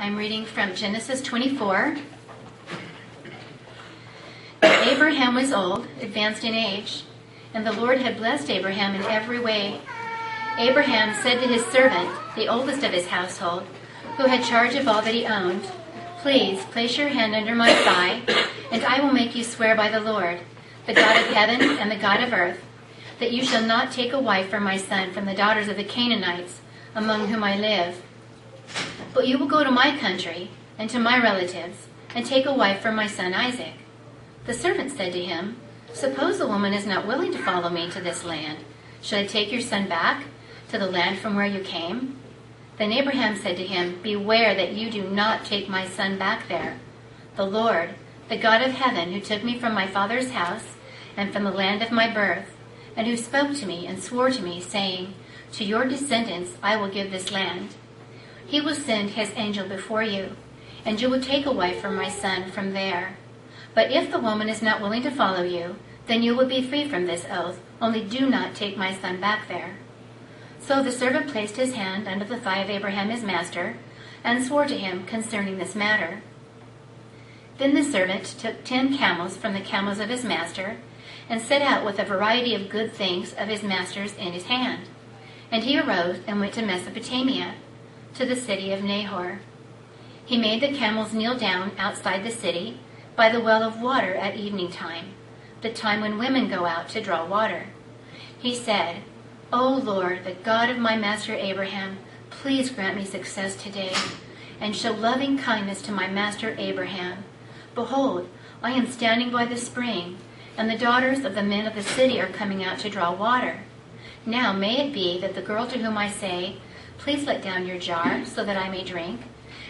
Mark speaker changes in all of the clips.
Speaker 1: I'm reading from Genesis 24. Abraham was old, advanced in age, and the Lord had blessed Abraham in every way. Abraham said to his servant, the oldest of his household, who had charge of all that he owned, Please place your hand under my thigh, and I will make you swear by the Lord, the God of heaven and the God of earth, that you shall not take a wife for my son from the daughters of the Canaanites, among whom I live. But you will go to my country and to my relatives, and take a wife for my son Isaac. The servant said to him, Suppose the woman is not willing to follow me to this land. Should I take your son back to the land from where you came? Then Abraham said to him, Beware that you do not take my son back there. The Lord, the God of heaven, who took me from my father's house and from the land of my birth, and who spoke to me and swore to me, saying, To your descendants I will give this land. He will send his angel before you, and you will take a wife for my son from there. But if the woman is not willing to follow you, then you will be free from this oath, only do not take my son back there. So the servant placed his hand under the thigh of Abraham his master, and swore to him concerning this matter. Then the servant took ten camels from the camels of his master, and set out with a variety of good things of his master's in his hand. And he arose and went to Mesopotamia, to the city of Nahor. He made the camels kneel down outside the city, by the well of water at evening time, the time when women go out to draw water. He said, O Lord, the God of my master Abraham, please grant me success today, and show loving kindness to my master Abraham. Behold, I am standing by the spring, and the daughters of the men of the city are coming out to draw water. Now may it be that the girl to whom I say, Please let down your jar so that I may drink,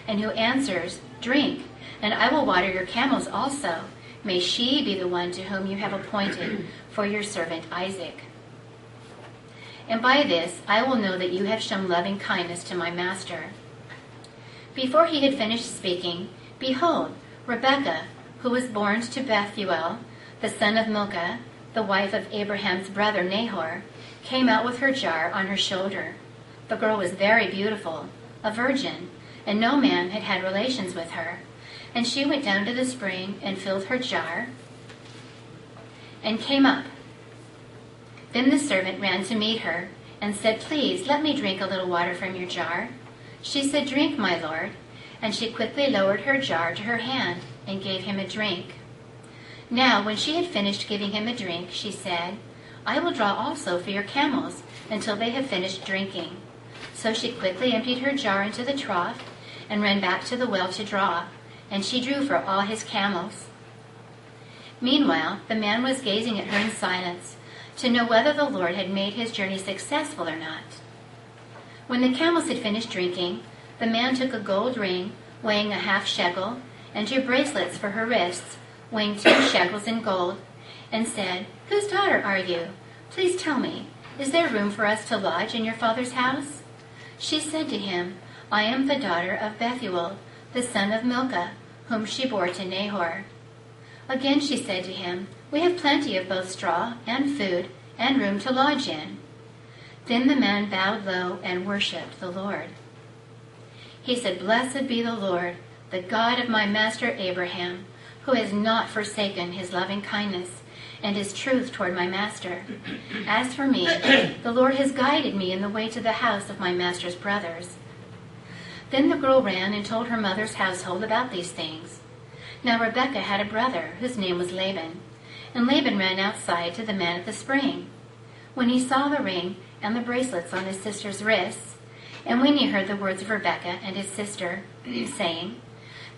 Speaker 1: and who answers, Drink, and I will water your camels also, may she be the one to whom you have appointed for your servant Isaac. And by this I will know that you have shown loving kindness to my master. Before he had finished speaking, behold, Rebekah, who was born to Bethuel, the son of Milcah, the wife of Abraham's brother Nahor, came out with her jar on her shoulder. The girl was very beautiful, a virgin, and no man had had relations with her. And she went down to the spring and filled her jar and came up then the servant ran to meet her and said, Please, let me drink a little water from your jar. She said, Drink, my lord. And she quickly lowered her jar to her hand and gave him a drink. Now, when she had finished giving him a drink, she said, I will draw also for your camels until they have finished drinking. So she quickly emptied her jar into the trough and ran back to the well to draw, and she drew for all his camels. Meanwhile, the man was gazing at her in silence to know whether the Lord had made his journey successful or not. When the camels had finished drinking, the man took a gold ring weighing a half shekel and two bracelets for her wrists weighing two shekels in gold, and said, Whose daughter are you? Please tell me, is there room for us to lodge in your father's house? She said to him, I am the daughter of Bethuel, the son of Milcah, whom she bore to Nahor. Again she said to him, We have plenty of both straw and food and room to lodge in. Then the man bowed low and worshipped the Lord. He said, Blessed be the Lord, the God of my master Abraham, who has not forsaken his loving kindness and his truth toward my master. As for me, the Lord has guided me in the way to the house of my master's brothers. Then the girl ran and told her mother's household about these things. Now Rebekah had a brother whose name was Laban, and Laban ran outside to the man at the spring. When he saw the ring and the bracelets on his sister's wrists, and when he heard the words of Rebekah and his sister, saying,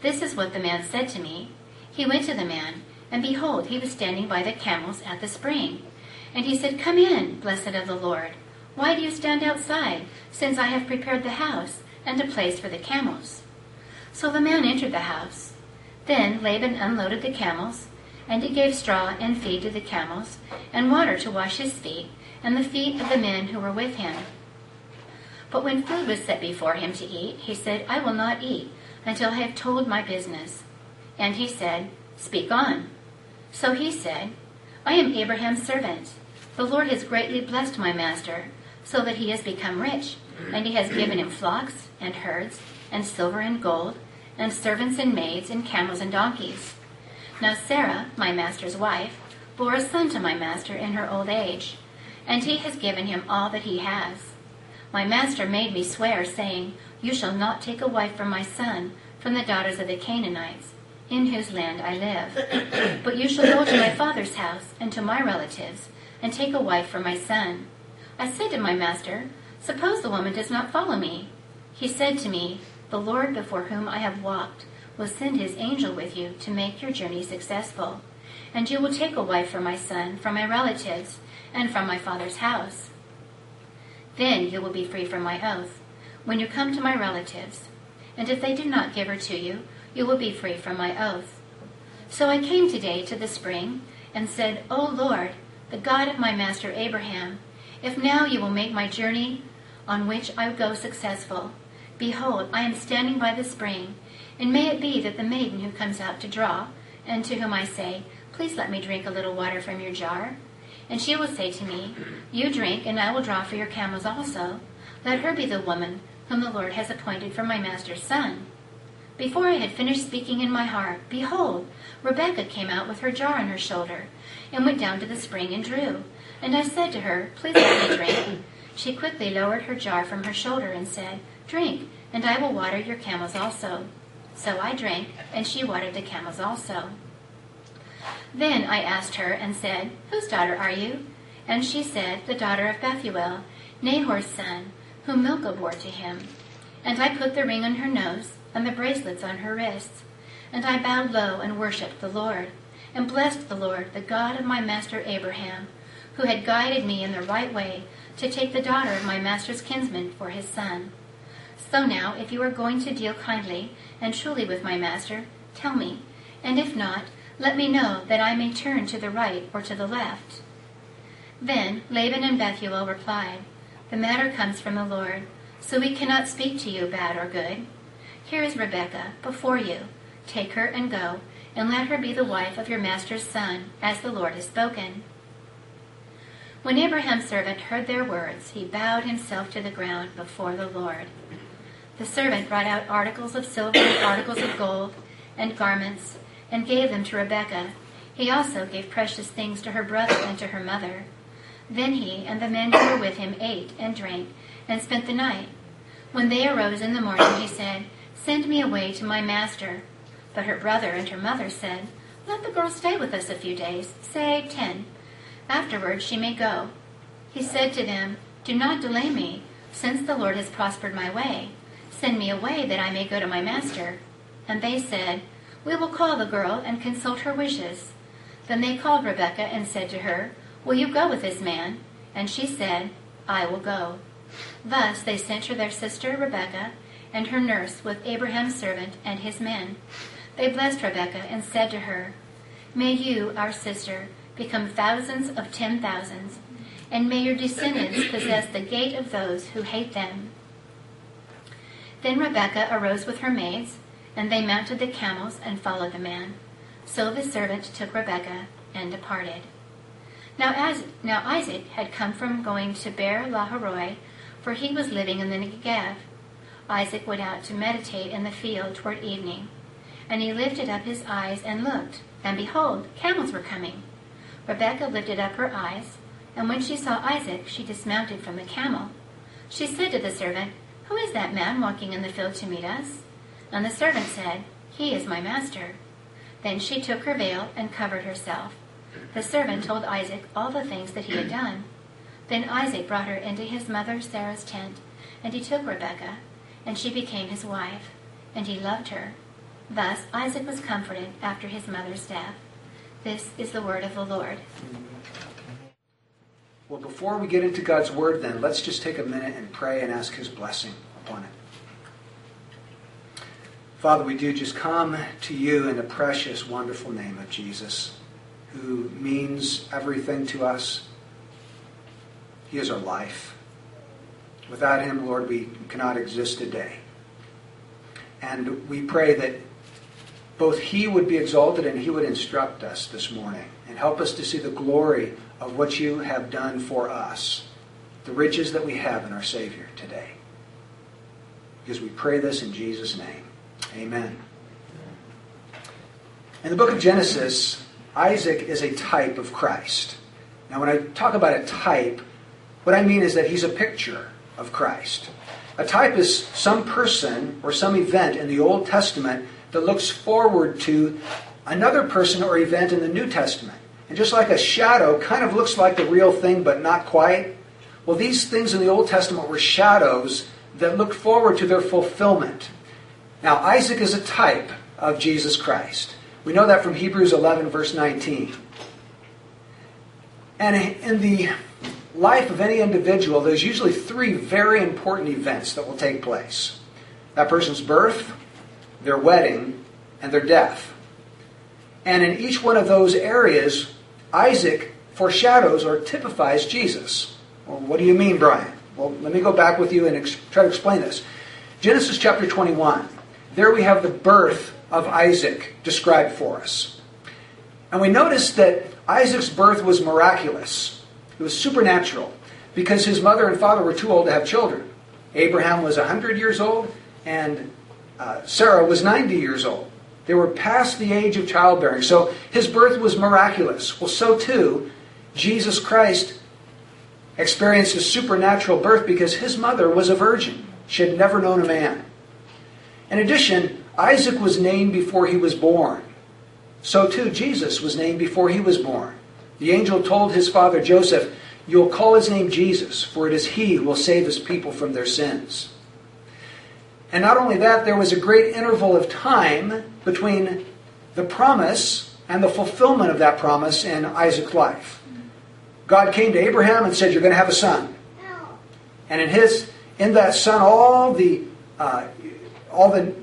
Speaker 1: This is what the man said to me, he went to the man, and behold, he was standing by the camels at the spring. And he said, Come in, blessed of the Lord. Why do you stand outside, since I have prepared the house and a place for the camels? So the man entered the house. Then Laban unloaded the camels, and he gave straw and feed to the camels, and water to wash his feet, and the feet of the men who were with him. But when food was set before him to eat, he said, I will not eat until I have told my business. And he said, Speak on. So he said, I am Abraham's servant. The Lord has greatly blessed my master, so that he has become rich, and he has given him flocks and herds, and silver and gold, and servants and maids, and camels and donkeys. Now Sarah, my master's wife, bore a son to my master in her old age, and he has given him all that he has. My master made me swear, saying, You shall not take a wife for my son from the daughters of the Canaanites, in whose land I live. but you shall go to my father's house and to my relatives, and take a wife for my son. I said to my master, Suppose the woman does not follow me. He said to me, The Lord before whom I have walked will send his angel with you to make your journey successful. And you will take a wife for my son from my relatives and from my father's house. Then you will be free from my oath when you come to my relatives. And if they do not give her to you, you will be free from my oath. So I came today to the spring and said, O Lord, the God of my master Abraham, if now you will make my journey on which I go successful, behold, I am standing by the spring, and may it be that the maiden who comes out to draw, and to whom I say, Please let me drink a little water from your jar, and she will say to me, You drink, and I will draw for your camels also. Let her be the woman whom the Lord has appointed for my master's son. Before I had finished speaking in my heart, behold, Rebekah came out with her jar on her shoulder, and went down to the spring and drew. And I said to her, Please let me drink. She quickly lowered her jar from her shoulder and said, Drink, and I will water your camels also. So I drank, and she watered the camels also. Then I asked her and said, Whose daughter are you? And she said, The daughter of Bethuel, Nahor's son, whom Milcah bore to him. And I put the ring on her nose, and the bracelets on her wrists. And I bowed low and worshipped the Lord, and blessed the Lord, the God of my master Abraham, who had guided me in the right way to take the daughter of my master's kinsman for his son. So now, if you are going to deal kindly and truly with my master, tell me, and if not, let me know that I may turn to the right or to the left. Then Laban and Bethuel replied, The matter comes from the Lord, so we cannot speak to you bad or good. Here is Rebekah before you. Take her and go, and let her be the wife of your master's son, as the Lord has spoken. When Abraham's servant heard their words, he bowed himself to the ground before the Lord. The servant brought out articles of silver and articles of gold and garments and gave them to Rebekah. He also gave precious things to her brother and to her mother. Then he and the men who were with him ate and drank and spent the night. When they arose in the morning, he said, Send me away to my master. But her brother and her mother said, Let the girl stay with us a few days, say ten. Afterwards she may go. He said to them, Do not delay me, since the Lord has prospered my way. Send me away that I may go to my master. And they said, we will call the girl and consult her wishes. Then they called Rebekah and said to her, Will you go with this man? And she said, I will go. Thus they sent her their sister Rebekah and her nurse with Abraham's servant and his men. They blessed Rebekah and said to her, May you, our sister, become thousands of ten thousands, and may your descendants possess the gate of those who hate them. Then Rebekah arose with her maids and they mounted the camels and followed the man. So the servant took Rebekah and departed. Now, as, now Isaac had come from going to Beer Lahairoi, for he was living in the Negev. Isaac went out to meditate in the field toward evening. And he lifted up his eyes and looked, and behold, camels were coming. Rebekah lifted up her eyes, and when she saw Isaac, she dismounted from the camel. She said to the servant, Who is that man walking in the field to meet us? And the servant said, He is my master. Then she took her veil and covered herself. The servant told Isaac all the things that he had done. Then Isaac brought her into his mother Sarah's tent, and he took Rebekah, and she became his wife, and he loved her. Thus Isaac was comforted after his mother's death. This is the word of the Lord.
Speaker 2: Well, before we get into God's word, then, let's just take a minute and pray and ask his blessing upon it. Father, we do just come to you in the precious, wonderful name of Jesus, who means everything to us. He is our life. Without him, Lord, we cannot exist today. And we pray that both he would be exalted and he would instruct us this morning and help us to see the glory of what you have done for us, the riches that we have in our Savior today. because we pray this in Jesus' name. Amen. In the book of Genesis, Isaac is a type of Christ. Now, when I talk about a type, what I mean is that he's a picture of Christ. A type is some person or some event in the Old Testament that looks forward to another person or event in the New Testament. And just like a shadow kind of looks like the real thing, but not quite, well, these things in the Old Testament were shadows that looked forward to their fulfillment. Now, Isaac is a type of Jesus Christ. We know that from Hebrews 11, verse 19. And in the life of any individual, there's usually three very important events that will take place that person's birth, their wedding, and their death. And in each one of those areas, Isaac foreshadows or typifies Jesus. Well, what do you mean, Brian? Well, let me go back with you and ex- try to explain this. Genesis chapter 21. There we have the birth of Isaac described for us. And we notice that Isaac's birth was miraculous. It was supernatural because his mother and father were too old to have children. Abraham was 100 years old and uh, Sarah was 90 years old. They were past the age of childbearing. So his birth was miraculous. Well, so too, Jesus Christ experienced a supernatural birth because his mother was a virgin. She had never known a man. In addition, Isaac was named before he was born. So too, Jesus was named before he was born. The angel told his father Joseph, You'll call his name Jesus, for it is he who will save his people from their sins. And not only that, there was a great interval of time between the promise and the fulfillment of that promise in Isaac's life. God came to Abraham and said, You're going to have a son. And in his in that son, all the uh, all the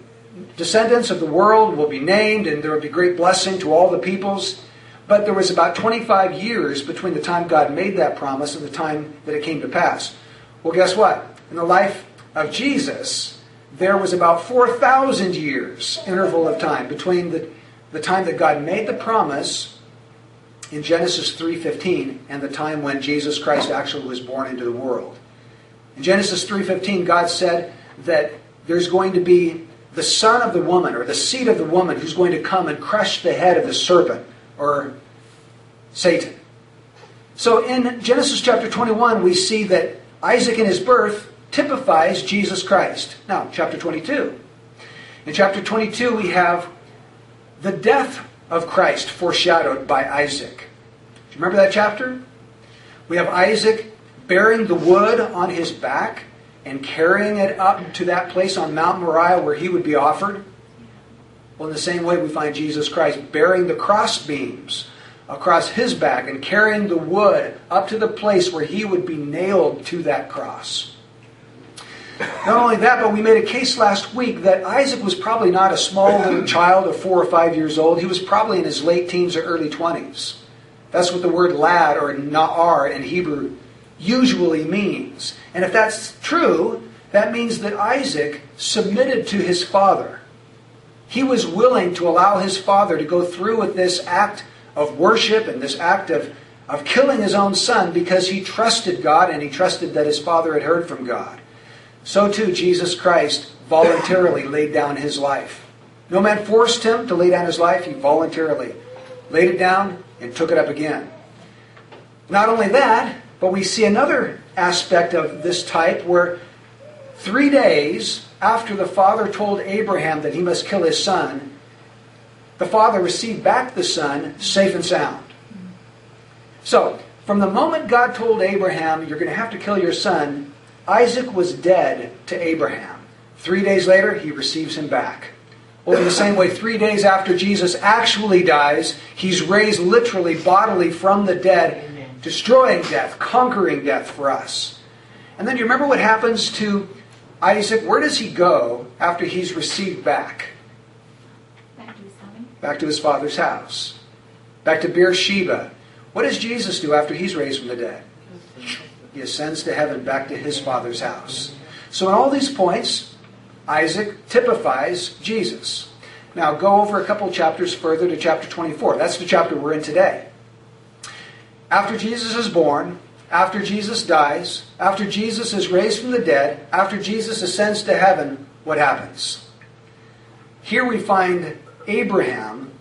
Speaker 2: descendants of the world will be named, and there will be great blessing to all the peoples. But there was about 25 years between the time God made that promise and the time that it came to pass. Well, guess what? In the life of Jesus, there was about 4,000 years interval of time between the, the time that God made the promise in Genesis 3:15 and the time when Jesus Christ actually was born into the world. In Genesis 3:15 God said that there's going to be the son of the woman or the seed of the woman who's going to come and crush the head of the serpent or Satan. So in Genesis chapter 21 we see that Isaac in his birth typifies Jesus Christ. Now, chapter 22. In chapter 22 we have the death of Christ foreshadowed by Isaac. Do you remember that chapter? We have Isaac bearing the wood on his back and carrying it up to that place on Mount Moriah where he would be offered. Well, in the same way, we find Jesus Christ bearing the cross beams across his back and carrying the wood up to the place where he would be nailed to that cross. Not only that, but we made a case last week that Isaac was probably not a small little child of four or five years old. He was probably in his late teens or early 20s. That's what the word lad or na'ar in Hebrew usually means. And if that's true, that means that Isaac submitted to his father. He was willing to allow his father to go through with this act of worship and this act of, of killing his own son because he trusted God and he trusted that his father had heard from God. So too, Jesus Christ voluntarily laid down his life. No man forced him to lay down his life, he voluntarily laid it down and took it up again. Not only that, but we see another aspect of this type where three days after the father told Abraham that he must kill his son, the father received back the son safe and sound. So, from the moment God told Abraham, You're going to have to kill your son, Isaac was dead to Abraham. Three days later, he receives him back. Well, in the same way, three days after Jesus actually dies, he's raised literally, bodily from the dead, Amen. destroying death, conquering death for us. And then do you remember what happens to Isaac? Where does he go after he's received back?
Speaker 1: Back to his.
Speaker 2: Back to his father's house. Back to Beersheba. What does Jesus do after he's raised from the dead? He ascends to heaven back to his father's house. So, in all these points, Isaac typifies Jesus. Now, go over a couple chapters further to chapter 24. That's the chapter we're in today. After Jesus is born, after Jesus dies, after Jesus is raised from the dead, after Jesus ascends to heaven, what happens. Here we find Abraham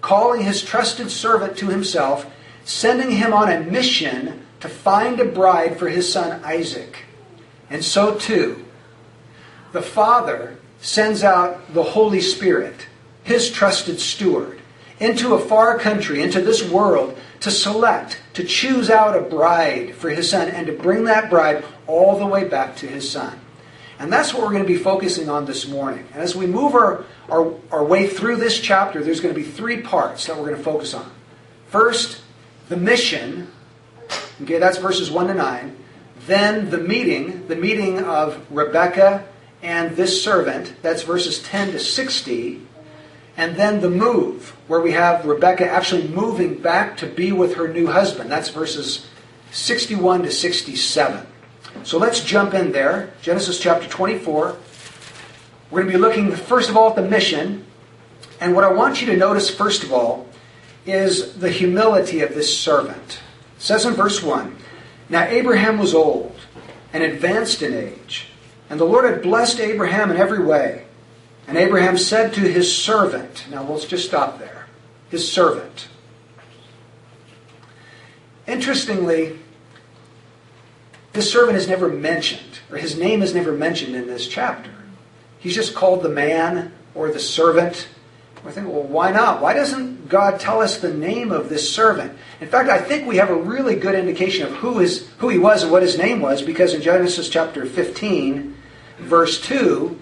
Speaker 2: calling his trusted servant to himself, sending him on a mission to find a bride for his son Isaac. And so too, the Father sends out the Holy Spirit, his trusted steward, into a far country, into this world, to select, to choose out a bride for his son, and to bring that bride all the way back to his son. And that's what we're going to be focusing on this morning. And as we move our, our, our way through this chapter, there's going to be three parts that we're going to focus on. First, the mission. Okay, that's verses 1 to 9. Then the meeting, the meeting of Rebekah and this servant. That's verses 10 to 60. And then the move, where we have Rebekah actually moving back to be with her new husband. That's verses 61 to 67. So let's jump in there. Genesis chapter 24. We're going to be looking, first of all, at the mission. And what I want you to notice, first of all, is the humility of this servant. It says in verse 1 Now Abraham was old and advanced in age, and the Lord had blessed Abraham in every way. And Abraham said to his servant, now let's just stop there. His servant. Interestingly, this servant is never mentioned, or his name is never mentioned in this chapter. He's just called the man or the servant. I think, well, why not? Why doesn't God tell us the name of this servant? In fact, I think we have a really good indication of who, is, who he was and what his name was, because in Genesis chapter 15, verse 2,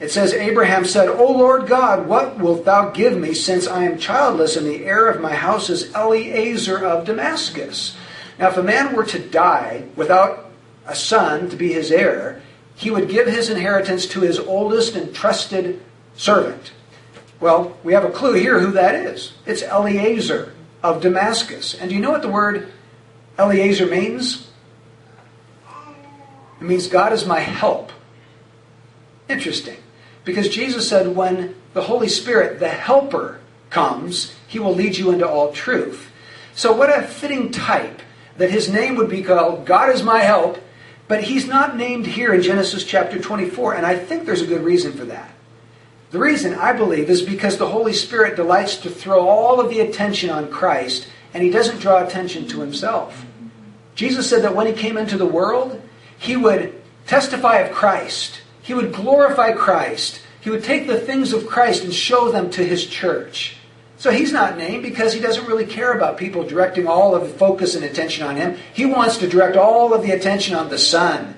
Speaker 2: it says, Abraham said, O Lord God, what wilt thou give me, since I am childless, and the heir of my house is Eliezer of Damascus? Now, if a man were to die without a son to be his heir, he would give his inheritance to his oldest and trusted servant. Well, we have a clue here who that is. It's Eliezer of Damascus. And do you know what the word Eliezer means? It means God is my help. Interesting. Because Jesus said, when the Holy Spirit, the helper, comes, he will lead you into all truth. So, what a fitting type that his name would be called God is my help, but he's not named here in Genesis chapter 24, and I think there's a good reason for that. The reason, I believe, is because the Holy Spirit delights to throw all of the attention on Christ, and he doesn't draw attention to himself. Jesus said that when he came into the world, he would testify of Christ, he would glorify Christ, he would take the things of Christ and show them to his church. So he's not named because he doesn't really care about people directing all of the focus and attention on him. He wants to direct all of the attention on the Son.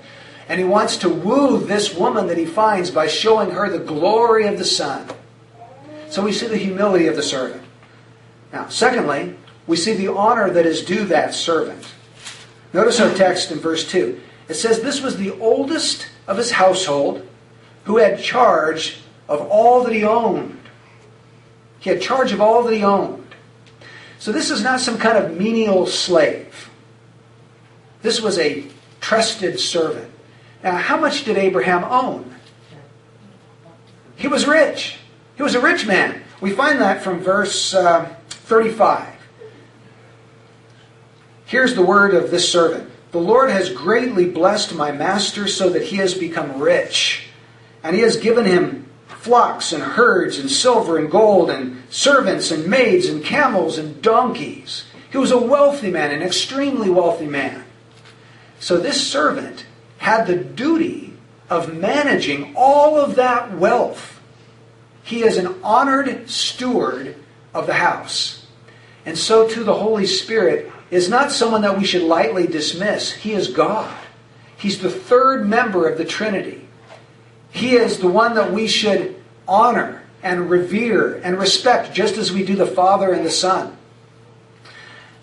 Speaker 2: And he wants to woo this woman that he finds by showing her the glory of the Son. So we see the humility of the servant. Now, secondly, we see the honor that is due that servant. Notice our text in verse 2. It says, This was the oldest of his household who had charge of all that he owned. He had charge of all that he owned. So this is not some kind of menial slave. This was a trusted servant. Now, how much did Abraham own? He was rich. He was a rich man. We find that from verse uh, 35. Here's the word of this servant The Lord has greatly blessed my master so that he has become rich, and he has given him flocks and herds and silver and gold and servants and maids and camels and donkeys. He was a wealthy man, an extremely wealthy man. So this servant had the duty of managing all of that wealth. He is an honored steward of the house. And so too the Holy Spirit is not someone that we should lightly dismiss. He is God. He's the third member of the Trinity. He is the one that we should honor and revere and respect just as we do the Father and the Son.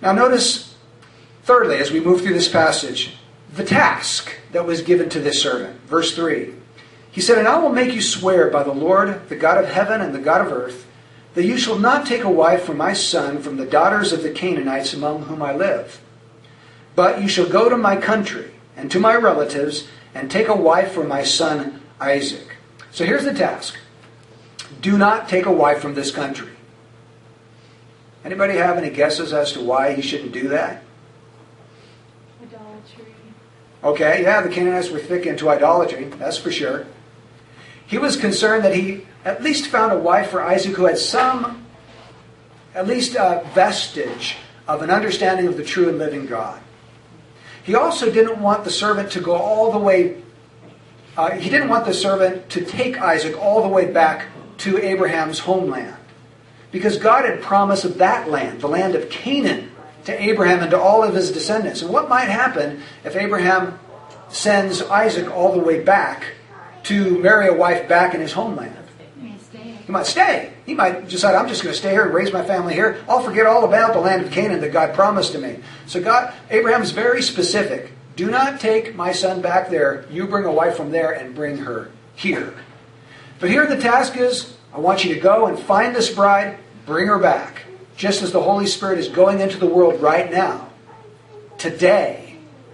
Speaker 2: Now, notice, thirdly, as we move through this passage, the task that was given to this servant. Verse 3. He said, And I will make you swear by the Lord, the God of heaven and the God of earth, that you shall not take a wife for my son from the daughters of the Canaanites among whom I live. But you shall go to my country and to my relatives and take a wife for my son Isaac. So here's the task. Do not take a wife from this country. Anybody have any guesses as to why he shouldn't do that?
Speaker 3: Idolatry.
Speaker 2: Okay, yeah, the Canaanites were thick into idolatry, that's for sure. He was concerned that he at least found a wife for Isaac who had some, at least a vestige of an understanding of the true and living God. He also didn't want the servant to go all the way, uh, he didn't want the servant to take Isaac all the way back to Abraham's homeland. Because God had promised that land, the land of Canaan, to Abraham and to all of his descendants. And what might happen if Abraham sends Isaac all the way back to marry a wife back in his homeland? He might stay. He might decide, I'm just going to stay here and raise my family here. I'll forget all about the land of Canaan that God promised to me. So God, Abraham is very specific. Do not take my son back there. You bring a wife from there and bring her here. But here the task is, I want you to go and find this bride, bring her back. Just as the Holy Spirit is going into the world right now, today,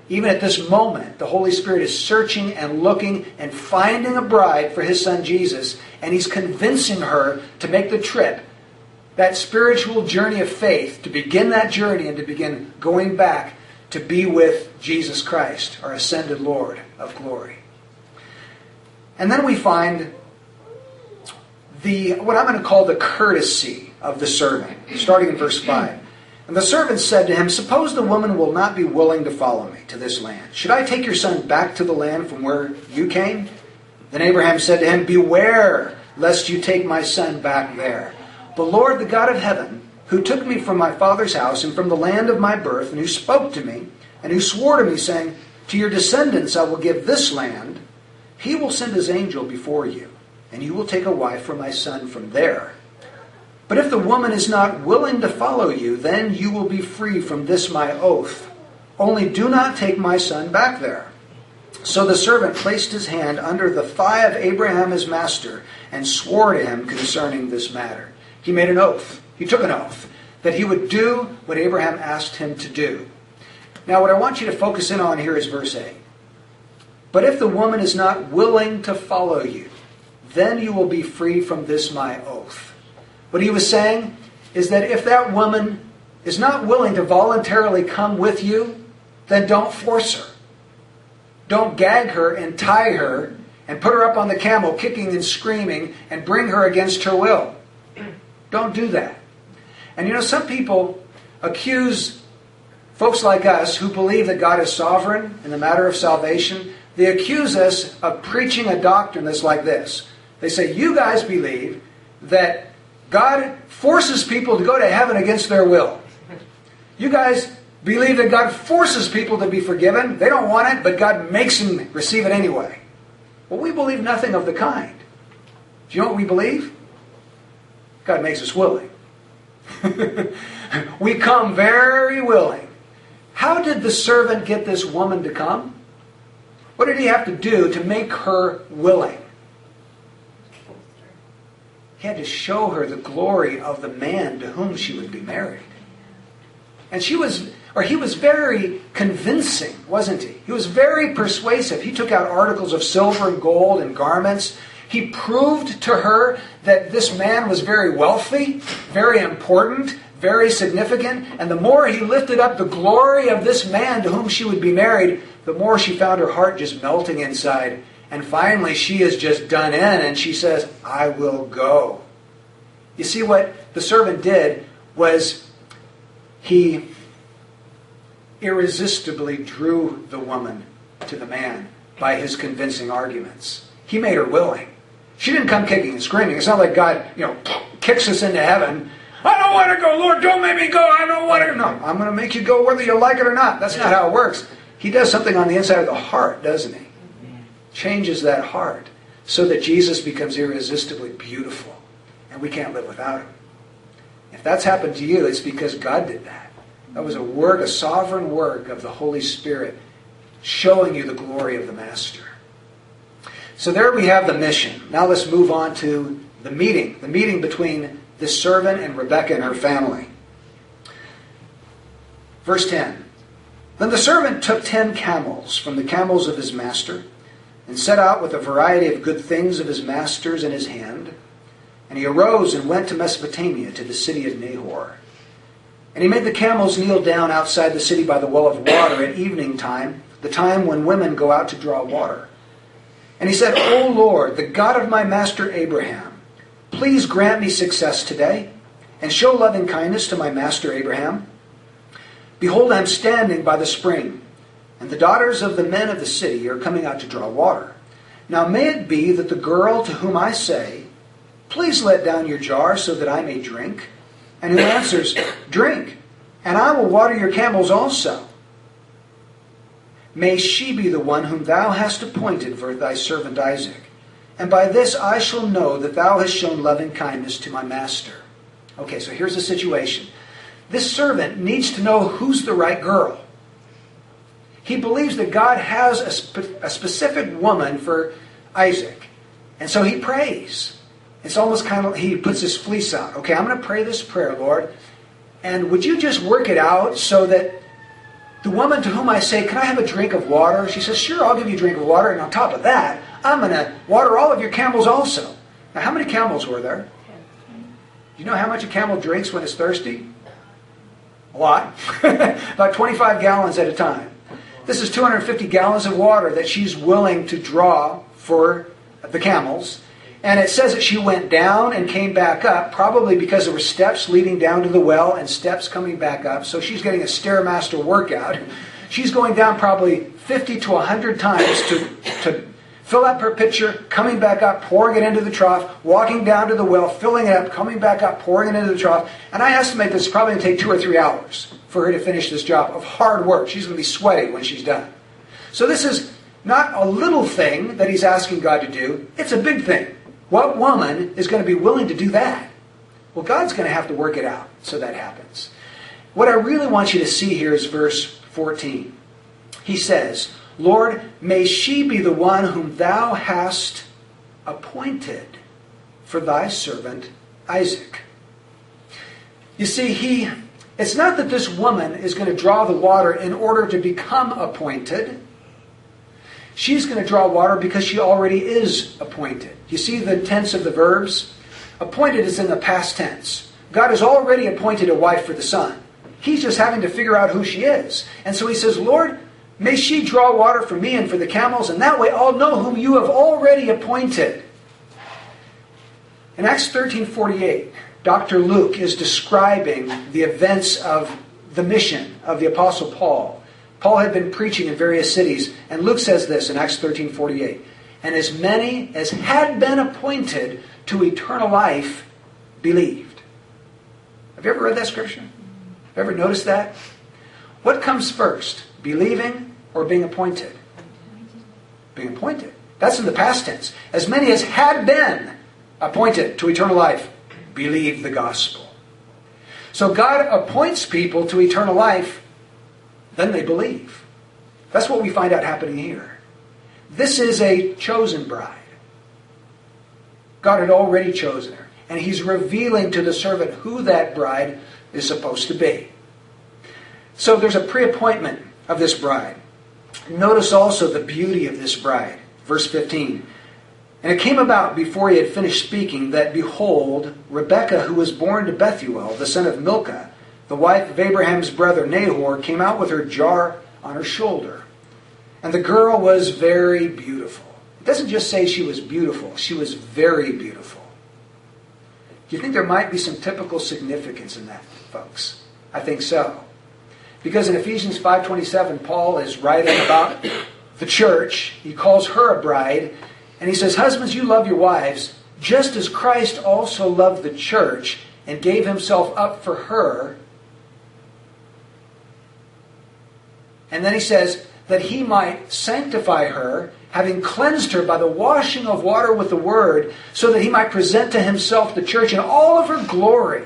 Speaker 2: even at this moment, the Holy Spirit is searching and looking and finding a bride for his son Jesus, and he's convincing her to make the trip, that spiritual journey of faith, to begin that journey and to begin going back to be with Jesus Christ, our ascended Lord of glory. And then we find the what I'm going to call the courtesy of the servant, starting in verse 5. And the servant said to him, Suppose the woman will not be willing to follow me to this land. Should I take your son back to the land from where you came? Then Abraham said to him, Beware lest you take my son back there. The Lord, the God of heaven, who took me from my father's house and from the land of my birth, and who spoke to me, and who swore to me, saying, To your descendants I will give this land, he will send his angel before you, and you will take a wife for my son from there. But if the woman is not willing to follow you, then you will be free from this my oath. Only do not take my son back there. So the servant placed his hand under the thigh of Abraham his master and swore to him concerning this matter. He made an oath. He took an oath that he would do what Abraham asked him to do. Now, what I want you to focus in on here is verse 8. But if the woman is not willing to follow you, then you will be free from this my oath. What he was saying is that if that woman is not willing to voluntarily come with you, then don't force her. Don't gag her and tie her and put her up on the camel, kicking and screaming, and bring her against her will. Don't do that. And you know, some people accuse folks like us who believe that God is sovereign in the matter of salvation, they accuse us of preaching a doctrine that's like this. They say, You guys believe that God forces people to go to heaven against their will. You guys believe that God forces people to be forgiven. They don't want it, but God makes them receive it anyway. Well, we believe nothing of the kind. Do you know what we believe? God makes us willing. we come very willing. How did the servant get this woman to come? What did he have to do to make her willing? He had to show her the glory of the man to whom she would be married. And she was, or he was very convincing, wasn't he? He was very persuasive. He took out articles of silver and gold and garments. He proved to her that this man was very wealthy, very important, very significant. And the more he lifted up the glory of this man to whom she would be married, the more she found her heart just melting inside and finally, she is just done in and she says, I will go. You see, what the servant did was he irresistibly drew the woman to the man by his convincing arguments. He made her willing. She didn't come kicking and screaming. It's not like God, you know, kicks us into heaven. I don't want to go, Lord, don't make me go. I don't want to. No, I'm going to make you go whether you like it or not. That's not how it works. He does something on the inside of the heart, doesn't he? Changes that heart so that Jesus becomes irresistibly beautiful and we can't live without him. If that's happened to you, it's because God did that. That was a work, a sovereign work of the Holy Spirit showing you the glory of the Master. So there we have the mission. Now let's move on to the meeting, the meeting between this servant and Rebekah and her family. Verse 10 Then the servant took ten camels from the camels of his master and set out with a variety of good things of his master's in his hand. And he arose and went to Mesopotamia, to the city of Nahor. And he made the camels kneel down outside the city by the well of water at evening time, the time when women go out to draw water. And he said, O Lord, the God of my master Abraham, please grant me success today and show loving kindness to my master Abraham. Behold, I am standing by the spring, and the daughters of the men of the city are coming out to draw water. Now may it be that the girl to whom I say, Please let down your jar so that I may drink, and who answers, Drink, and I will water your camels also. May she be the one whom thou hast appointed for thy servant Isaac. And by this I shall know that thou hast shown loving kindness to my master. Okay, so here's the situation. This servant needs to know who's the right girl. He believes that God has a, spe- a specific woman for Isaac. And so he prays. It's almost kind of, he puts his fleece out. Okay, I'm going to pray this prayer, Lord. And would you just work it out so that the woman to whom I say, Can I have a drink of water? She says, Sure, I'll give you a drink of water. And on top of that, I'm going to water all of your camels also. Now, how many camels were there? Do you know how much a camel drinks when it's thirsty? A lot. About 25 gallons at a time. This is 250 gallons of water that she's willing to draw for the camels. And it says that she went down and came back up, probably because there were steps leading down to the well and steps coming back up. So she's getting a Stairmaster workout. She's going down probably 50 to 100 times to, fill up her pitcher, coming back up, pouring it into the trough, walking down to the well, filling it up, coming back up, pouring it into the trough. And I estimate this is probably going to take two or three hours for her to finish this job of hard work. She's going to be sweaty when she's done. So this is not a little thing that he's asking God to do, it's a big thing. What woman is going to be willing to do that? Well, God's going to have to work it out so that happens. What I really want you to see here is verse 14. He says, Lord, may she be the one whom thou hast appointed for thy servant Isaac. You see, he it's not that this woman is going to draw the water in order to become appointed. She's going to draw water because she already is appointed. You see the tense of the verbs? Appointed is in the past tense. God has already appointed a wife for the son. He's just having to figure out who she is. And so he says, Lord, may she draw water for me and for the camels, and that way I'll know whom you have already appointed. In Acts 13:48, Dr. Luke is describing the events of the mission of the apostle Paul. Paul had been preaching in various cities, and Luke says this in Acts 13:48, "And as many as had been appointed to eternal life believed." Have you ever read that scripture? Have you ever noticed that? What comes first, believing or being appointed? Being appointed. That's in the past tense. As many as had been appointed to eternal life believe the gospel. So God appoints people to eternal life then they believe. That's what we find out happening here. This is a chosen bride. God had already chosen her, and He's revealing to the servant who that bride is supposed to be. So there's a pre appointment of this bride. Notice also the beauty of this bride. Verse 15. And it came about before he had finished speaking that, behold, Rebekah, who was born to Bethuel, the son of Milcah, the wife of Abraham's brother Nahor came out with her jar on her shoulder. And the girl was very beautiful. It doesn't just say she was beautiful, she was very beautiful. Do you think there might be some typical significance in that, folks? I think so. Because in Ephesians 5:27 Paul is writing about the church. He calls her a bride and he says, "Husbands, you love your wives just as Christ also loved the church and gave himself up for her And then he says that he might sanctify her, having cleansed her by the washing of water with the word, so that he might present to himself the church in all of her glory,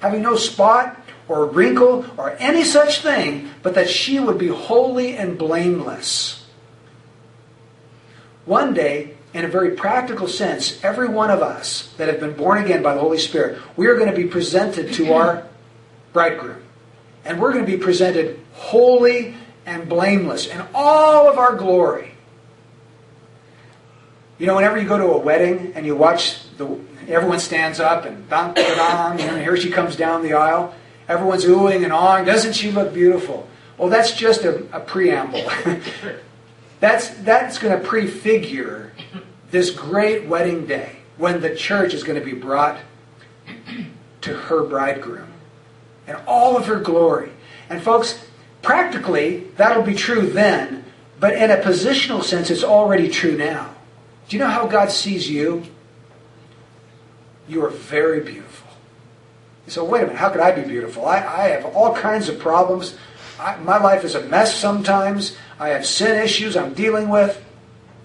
Speaker 2: having no spot or wrinkle or any such thing, but that she would be holy and blameless. One day, in a very practical sense, every one of us that have been born again by the Holy Spirit, we are going to be presented to our bridegroom. And we're going to be presented holy and blameless in all of our glory. You know, whenever you go to a wedding and you watch the everyone stands up and dun, dun, and here she comes down the aisle. Everyone's oohing and awing. Doesn't she look beautiful? Well, that's just a, a preamble. that's that's going to prefigure this great wedding day when the church is going to be brought to her bridegroom and all of her glory. And folks, practically, that'll be true then, but in a positional sense, it's already true now. Do you know how God sees you? You are very beautiful. You say, wait a minute, how could I be beautiful? I, I have all kinds of problems. I, my life is a mess sometimes. I have sin issues I'm dealing with.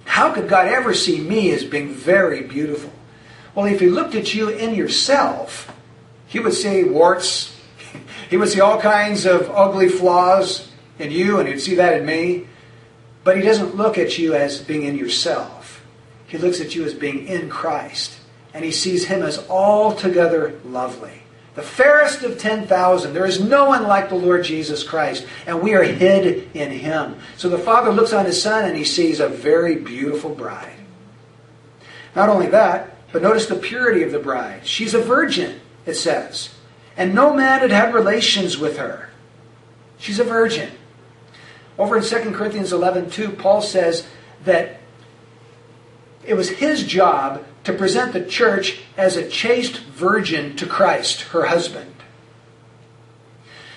Speaker 2: How could God ever see me as being very beautiful? Well, if He looked at you in yourself, He would see warts. He would see all kinds of ugly flaws in you, and He'd see that in me. But He doesn't look at you as being in yourself. He looks at you as being in Christ, and He sees Him as altogether lovely the fairest of 10,000. There is no one like the Lord Jesus Christ, and we are hid in him. So the Father looks on his Son and he sees a very beautiful bride. Not only that, but notice the purity of the bride. She's a virgin, it says, and no man had had relations with her. She's a virgin. Over in 2 Corinthians 11 2, Paul says that it was his job to present the church as a chaste virgin to Christ, her husband.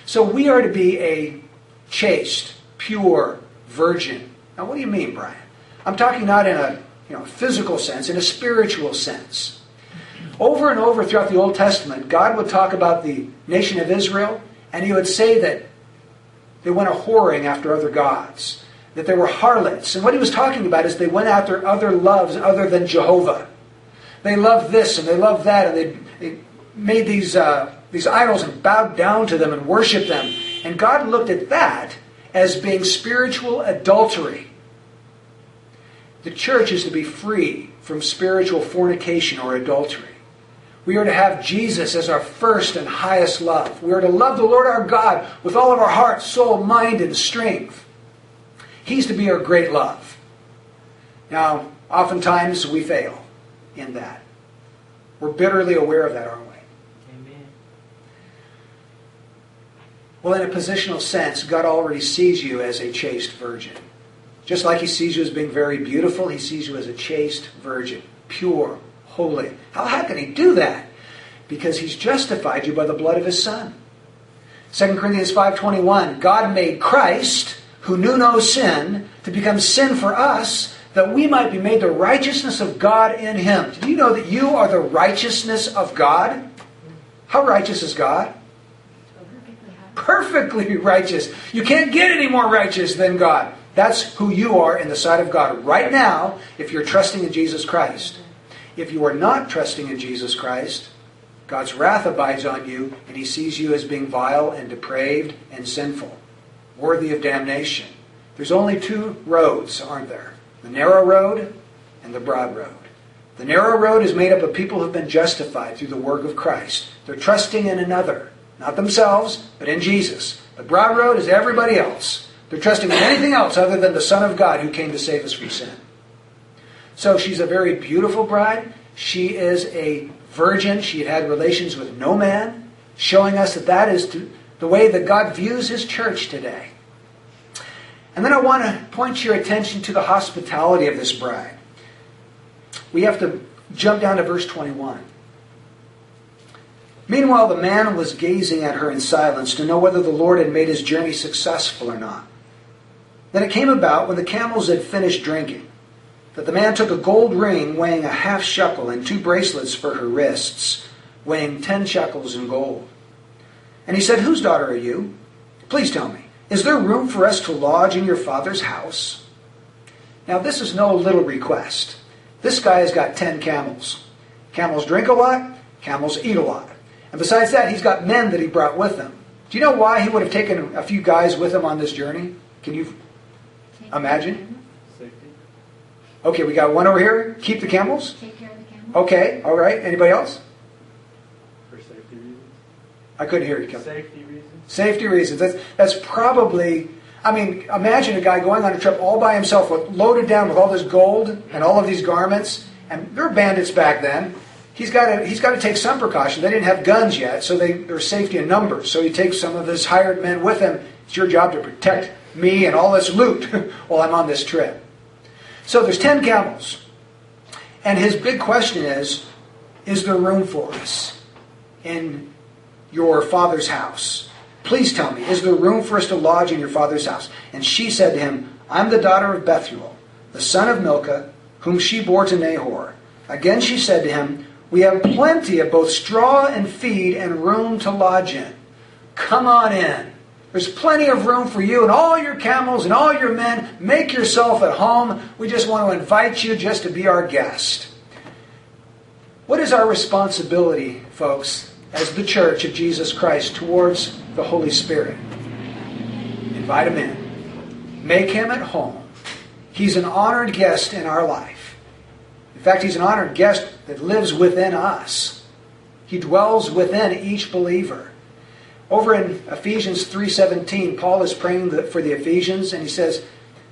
Speaker 2: So we are to be a chaste, pure virgin. Now, what do you mean, Brian? I'm talking not in a you know, physical sense, in a spiritual sense. Over and over throughout the Old Testament, God would talk about the nation of Israel, and he would say that they went a whoring after other gods, that they were harlots. And what he was talking about is they went after other loves other than Jehovah. They loved this and they loved that, and they, they made these, uh, these idols and bowed down to them and worshiped them. And God looked at that as being spiritual adultery. The church is to be free from spiritual fornication or adultery. We are to have Jesus as our first and highest love. We are to love the Lord our God with all of our heart, soul, mind, and strength. He's to be our great love. Now, oftentimes we fail in that. We're bitterly aware of that, aren't we? Amen. Well, in a positional sense, God already sees you as a chaste virgin. Just like He sees you as being very beautiful, He sees you as a chaste virgin, pure, holy. How, how can He do that? Because He's justified you by the blood of His Son. 2 Corinthians 5.21, God made Christ, who knew no sin, to become sin for us, that we might be made the righteousness of God in him. Do you know that you are the righteousness of God? How righteous is God? Perfectly righteous. You can't get any more righteous than God. That's who you are in the sight of God right now if you're trusting in Jesus Christ. If you are not trusting in Jesus Christ, God's wrath abides on you, and he sees you as being vile and depraved and sinful, worthy of damnation. There's only two roads, aren't there? The narrow road and the broad road. The narrow road is made up of people who've been justified through the work of Christ. They're trusting in another, not themselves, but in Jesus. The broad road is everybody else. They're trusting in anything else other than the Son of God who came to save us from sin. So she's a very beautiful bride. She is a virgin. She had had relations with no man, showing us that that is the way that God views his church today. And then I want to point your attention to the hospitality of this bride. We have to jump down to verse 21. Meanwhile, the man was gazing at her in silence to know whether the Lord had made his journey successful or not. Then it came about, when the camels had finished drinking, that the man took a gold ring weighing a half shekel and two bracelets for her wrists, weighing ten shekels in gold. And he said, Whose daughter are you? Please tell me. Is there room for us to lodge in your father's house? Now, this is no little request. This guy has got 10 camels. Camels drink a lot, camels eat a lot. And besides that, he's got men that he brought with him. Do you know why he would have taken a few guys with him on this journey? Can you imagine? Okay, we got one over here. Keep the camels?
Speaker 1: Take care of the camels.
Speaker 2: Okay, all right. Anybody else?
Speaker 3: For safety reasons.
Speaker 2: I couldn't hear you.
Speaker 3: Safety reasons.
Speaker 2: Safety reasons. That's, that's probably, I mean, imagine a guy going on a trip all by himself, with, loaded down with all this gold and all of these garments, and they're bandits back then. He's got to he's got to take some precaution. They didn't have guns yet, so they, there's safety in numbers. So he takes some of his hired men with him. It's your job to protect me and all this loot while I'm on this trip. So there's ten camels. And his big question is Is there room for us in your father's house? Please tell me, is there room for us to lodge in your father's house? And she said to him, I'm the daughter of Bethuel, the son of Milcah, whom she bore to Nahor. Again she said to him, We have plenty of both straw and feed and room to lodge in. Come on in. There's plenty of room for you and all your camels and all your men. Make yourself at home. We just want to invite you just to be our guest. What is our responsibility, folks, as the church of Jesus Christ towards the Holy Spirit? Invite him in. Make him at home. He's an honored guest in our life. In fact, he's an honored guest that lives within us. He dwells within each believer. Over in Ephesians 3:17, Paul is praying for the Ephesians and he says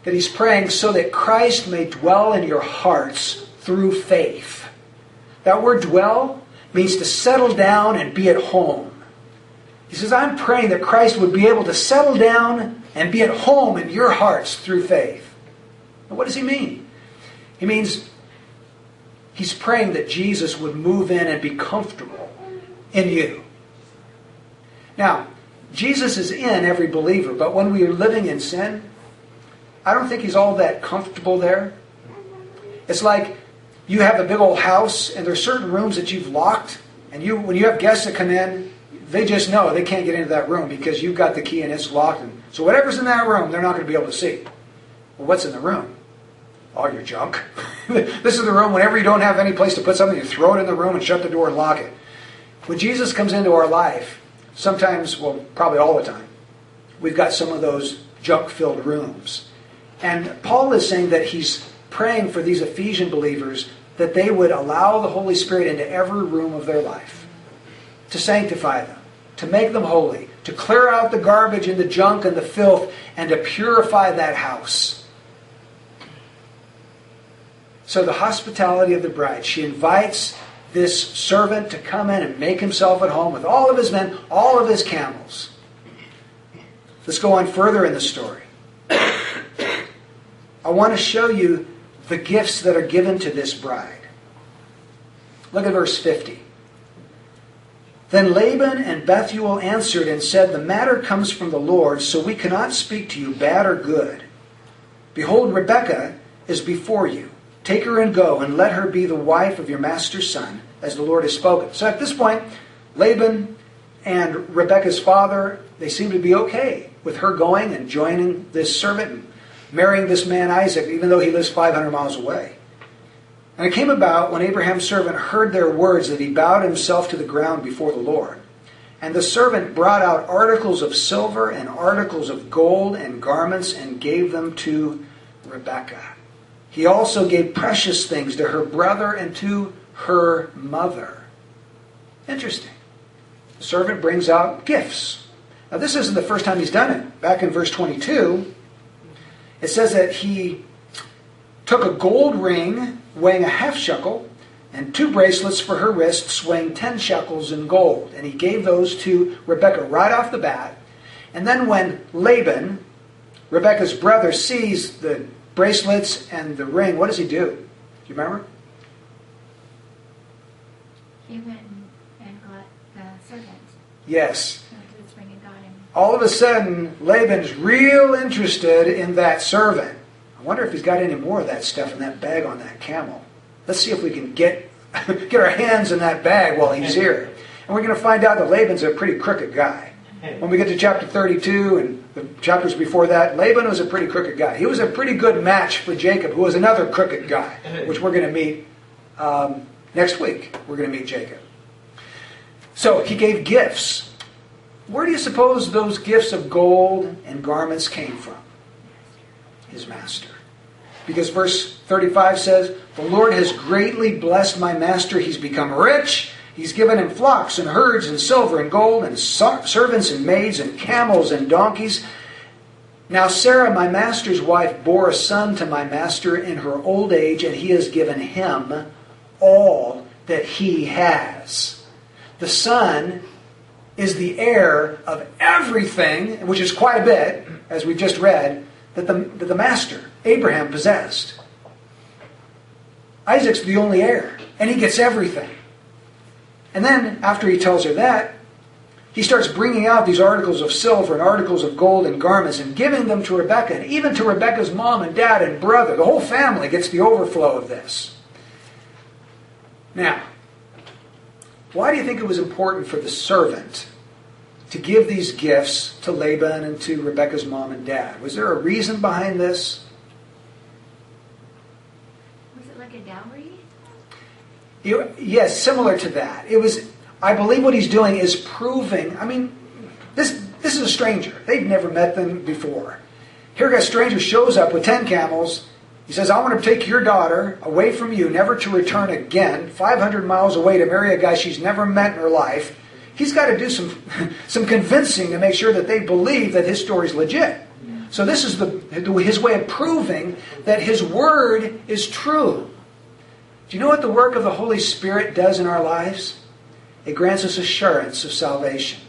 Speaker 2: that he's praying so that Christ may dwell in your hearts through faith. That word dwell means to settle down and be at home. He says, I'm praying that Christ would be able to settle down and be at home in your hearts through faith. Now, what does he mean? He means he's praying that Jesus would move in and be comfortable in you. Now, Jesus is in every believer, but when we are living in sin, I don't think he's all that comfortable there. It's like you have a big old house and there's certain rooms that you've locked, and you when you have guests that come in, they just know they can't get into that room because you've got the key and it's locked. And so whatever's in that room, they're not going to be able to see. Well, what's in the room? All your junk. this is the room. Whenever you don't have any place to put something, you throw it in the room and shut the door and lock it. When Jesus comes into our life, sometimes, well, probably all the time, we've got some of those junk filled rooms. And Paul is saying that he's praying for these Ephesian believers that they would allow the Holy Spirit into every room of their life to sanctify them, to make them holy, to clear out the garbage and the junk and the filth, and to purify that house. So, the hospitality of the bride, she invites this servant to come in and make himself at home with all of his men, all of his camels. Let's go on further in the story. I want to show you the gifts that are given to this bride. Look at verse 50. Then Laban and Bethuel answered and said, The matter comes from the Lord, so we cannot speak to you bad or good. Behold, Rebekah is before you. Take her and go, and let her be the wife of your master's son, as the Lord has spoken. So at this point, Laban and Rebekah's father, they seem to be okay with her going and joining this servant and marrying this man Isaac, even though he lives 500 miles away. And it came about when Abraham's servant heard their words that he bowed himself to the ground before the Lord. And the servant brought out articles of silver and articles of gold and garments and gave them to Rebekah. He also gave precious things to her brother and to her mother. Interesting. The servant brings out gifts. Now, this isn't the first time he's done it. Back in verse 22, it says that he took a gold ring weighing a half shekel and two bracelets for her wrists weighing 10 shekels in gold. And he gave those to Rebekah right off the bat. And then when Laban, Rebekah's brother, sees the bracelets and the ring, what does he do? Do you remember?
Speaker 1: He went and got the servant.
Speaker 2: Yes.
Speaker 1: Went to this ring and got him.
Speaker 2: All of a sudden, Laban's real interested in that servant. Wonder if he's got any more of that stuff in that bag on that camel. Let's see if we can get get our hands in that bag while he's here. And we're going to find out that Laban's a pretty crooked guy. When we get to chapter 32 and the chapters before that, Laban was a pretty crooked guy. He was a pretty good match for Jacob, who was another crooked guy, which we're going to meet um, next week. We're going to meet Jacob. So he gave gifts. Where do you suppose those gifts of gold and garments came from? His master. Because verse 35 says, The Lord has greatly blessed my master. He's become rich. He's given him flocks and herds and silver and gold and servants and maids and camels and donkeys. Now Sarah, my master's wife, bore a son to my master in her old age, and he has given him all that he has. The son is the heir of everything, which is quite a bit, as we've just read, that the, that the master, Abraham, possessed. Isaac's the only heir, and he gets everything. And then, after he tells her that, he starts bringing out these articles of silver and articles of gold and garments and giving them to Rebekah, and even to Rebekah's mom and dad and brother. The whole family gets the overflow of this. Now, why do you think it was important for the servant to give these gifts to Laban and to Rebekah's mom and dad? Was there a reason behind this?
Speaker 1: Was it like a dowry?
Speaker 2: You- yes, similar to that. It was. I believe what he's doing is proving. I mean, this this is a stranger. They've never met them before. Here, a stranger shows up with ten camels. He says, "I want to take your daughter away from you, never to return again, 500 miles away to marry a guy she's never met in her life." He's got to do some some convincing to make sure that they believe that his story's legit. So this is the his way of proving that his word is true. Do you know what the work of the Holy Spirit does in our lives? It grants us assurance of salvation.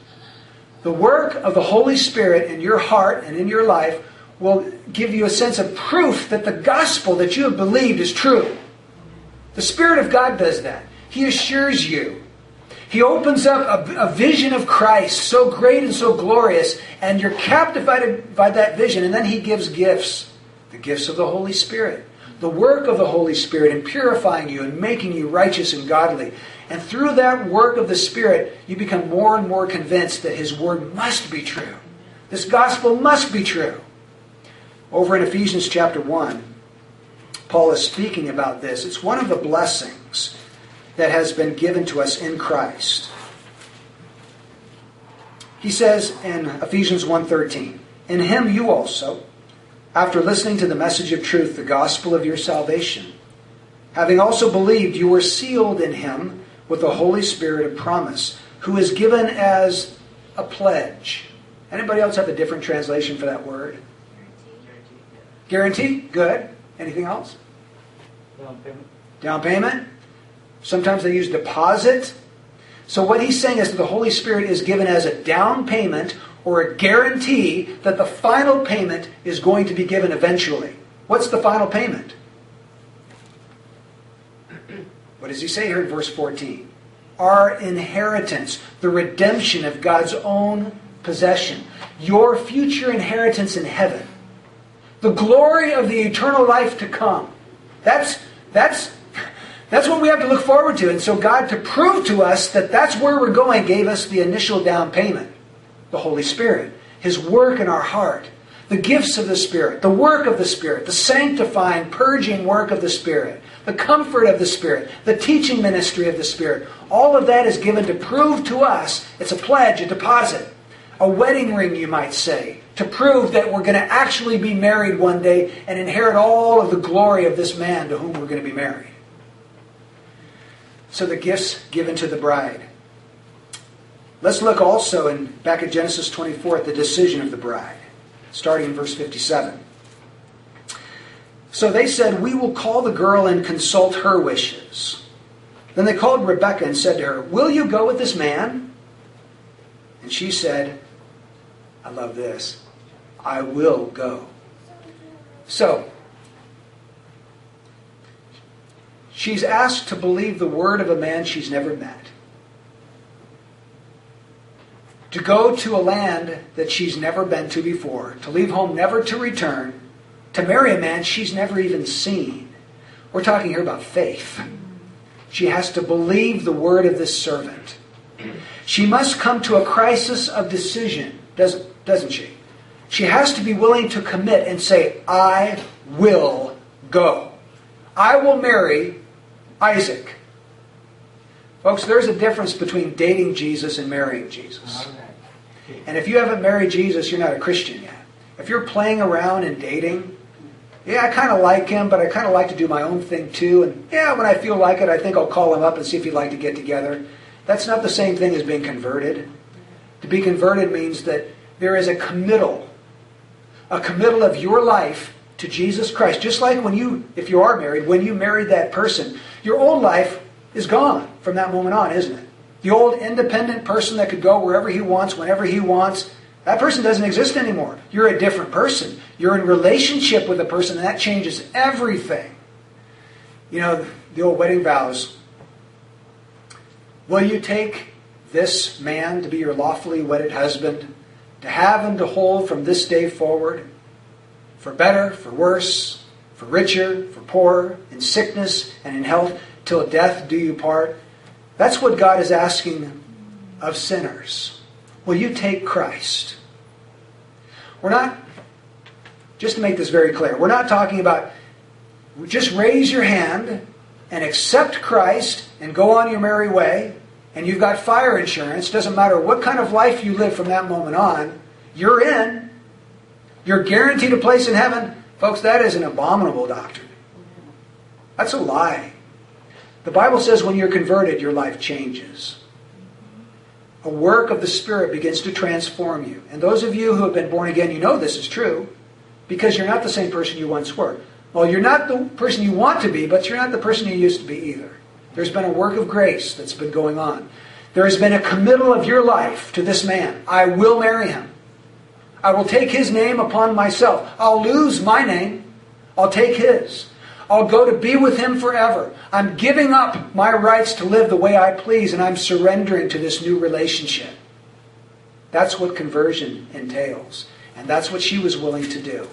Speaker 2: The work of the Holy Spirit in your heart and in your life will give you a sense of proof that the gospel that you have believed is true. The Spirit of God does that. He assures you. He opens up a, a vision of Christ so great and so glorious, and you're captivated by that vision, and then He gives gifts the gifts of the Holy Spirit the work of the Holy Spirit in purifying you and making you righteous and godly. And through that work of the Spirit, you become more and more convinced that His Word must be true. This gospel must be true. Over in Ephesians chapter 1, Paul is speaking about this. It's one of the blessings that has been given to us in Christ. He says in Ephesians 1:13, "In him you also after listening to the message of truth, the gospel of your salvation. Having also believed, you were sealed in him with the Holy Spirit of promise, who is given as a pledge. Anybody else have a different translation for that word? Guarantee? Good. Anything else?
Speaker 3: Down payment.
Speaker 2: Down payment? Sometimes they use deposit. So what he's saying is that the Holy Spirit is given as a down payment or a guarantee that the final payment is going to be given eventually. What's the final payment? What does he say here in verse 14? Our inheritance, the redemption of God's own possession, your future inheritance in heaven, the glory of the eternal life to come. That's, that's, that's what we have to look forward to. And so God, to prove to us that that's where we're going, gave us the initial down payment the Holy Spirit, His work in our heart, the gifts of the Spirit, the work of the Spirit, the sanctifying, purging work of the Spirit, the comfort of the Spirit, the teaching ministry of the Spirit. All of that is given to prove to us it's a pledge, a deposit, a wedding ring, you might say, to prove that we're going to actually be married one day and inherit all of the glory of this man to whom we're going to be married. So the gifts given to the bride. Let's look also in back at Genesis 24 at the decision of the bride, starting in verse 57. So they said, We will call the girl and consult her wishes. Then they called Rebekah and said to her, Will you go with this man? And she said, I love this. I will go. So, she's asked to believe the word of a man she's never met. to go to a land that she's never been to before, to leave home never to return, to marry a man she's never even seen. We're talking here about faith. She has to believe the word of this servant. She must come to a crisis of decision, doesn't, doesn't she? She has to be willing to commit and say, I will go. I will marry Isaac. Folks, there's a difference between dating Jesus and marrying Jesus. And if you haven't married Jesus, you're not a Christian yet. If you're playing around and dating, yeah, I kind of like him, but I kind of like to do my own thing too. And yeah, when I feel like it, I think I'll call him up and see if he'd like to get together. That's not the same thing as being converted. To be converted means that there is a committal, a committal of your life to Jesus Christ. Just like when you, if you are married, when you married that person, your old life is gone from that moment on, isn't it? The old independent person that could go wherever he wants, whenever he wants, that person doesn't exist anymore. You're a different person. You're in relationship with a person, and that changes everything. You know, the old wedding vows. Will you take this man to be your lawfully wedded husband, to have and to hold from this day forward, for better, for worse, for richer, for poorer, in sickness and in health, till death do you part? That's what God is asking of sinners. Will you take Christ? We're not, just to make this very clear, we're not talking about just raise your hand and accept Christ and go on your merry way, and you've got fire insurance. Doesn't matter what kind of life you live from that moment on, you're in. You're guaranteed a place in heaven. Folks, that is an abominable doctrine. That's a lie. The Bible says when you're converted, your life changes. A work of the Spirit begins to transform you. And those of you who have been born again, you know this is true because you're not the same person you once were. Well, you're not the person you want to be, but you're not the person you used to be either. There's been a work of grace that's been going on. There has been a committal of your life to this man. I will marry him. I will take his name upon myself. I'll lose my name. I'll take his. I'll go to be with him forever. I'm giving up my rights to live the way I please, and I'm surrendering to this new relationship. That's what conversion entails. And that's what she was willing to do.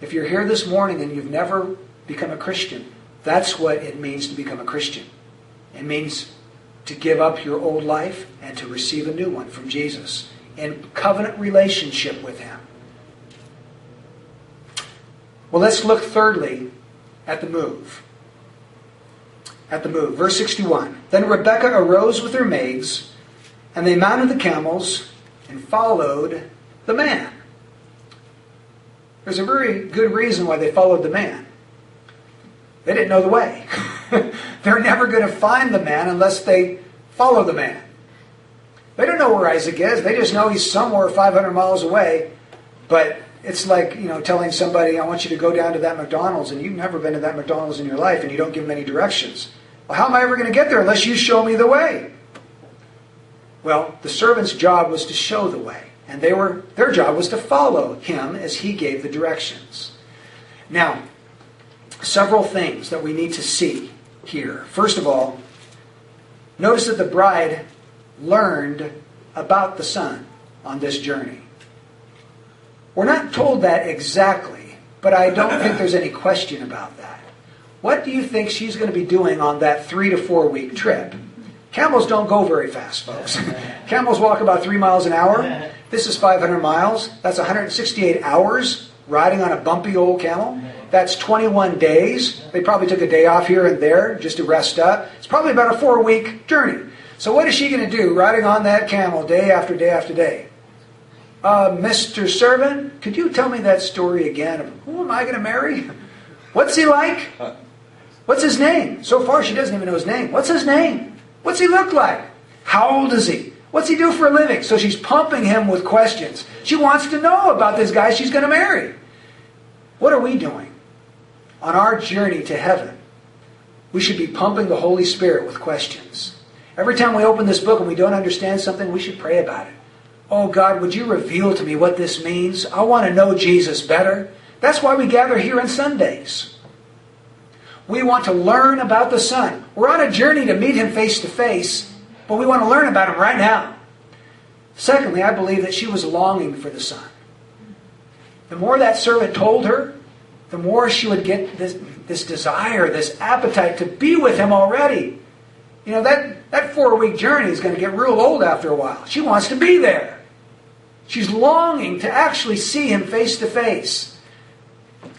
Speaker 2: If you're here this morning and you've never become a Christian, that's what it means to become a Christian. It means to give up your old life and to receive a new one from Jesus in covenant relationship with Him. Well, let's look thirdly at the move. At the move. Verse 61. Then Rebekah arose with her maids, and they mounted the camels and followed the man. There's a very good reason why they followed the man. They didn't know the way. They're never going to find the man unless they follow the man. They don't know where Isaac is. They just know he's somewhere 500 miles away. But it's like, you know, telling somebody, I want you to go down to that McDonald's, and you've never been to that McDonald's in your life, and you don't give them any directions. Well, how am I ever going to get there unless you show me the way? Well, the servant's job was to show the way, and they were their job was to follow him as he gave the directions. Now, several things that we need to see here. First of all, notice that the bride learned about the son on this journey. We're not told that exactly, but I don't think there's any question about that. What do you think she's going to be doing on that three to four week trip? Camels don't go very fast, folks. Camels walk about three miles an hour. This is 500 miles. That's 168 hours riding on a bumpy old camel. That's 21 days. They probably took a day off here and there just to rest up. It's probably about a four week journey. So, what is she going to do riding on that camel day after day after day? Uh, Mr. Servant, could you tell me that story again? Of who am I going to marry? What's he like? What's his name? So far, she doesn't even know his name. What's his name? What's he look like? How old is he? What's he do for a living? So she's pumping him with questions. She wants to know about this guy she's going to marry. What are we doing? On our journey to heaven, we should be pumping the Holy Spirit with questions. Every time we open this book and we don't understand something, we should pray about it. Oh God, would you reveal to me what this means? I want to know Jesus better. That's why we gather here on Sundays. We want to learn about the Son. We're on a journey to meet Him face to face, but we want to learn about Him right now. Secondly, I believe that she was longing for the Son. The more that servant told her, the more she would get this, this desire, this appetite to be with Him already. You know, that, that four week journey is going to get real old after a while. She wants to be there. She's longing to actually see him face to face.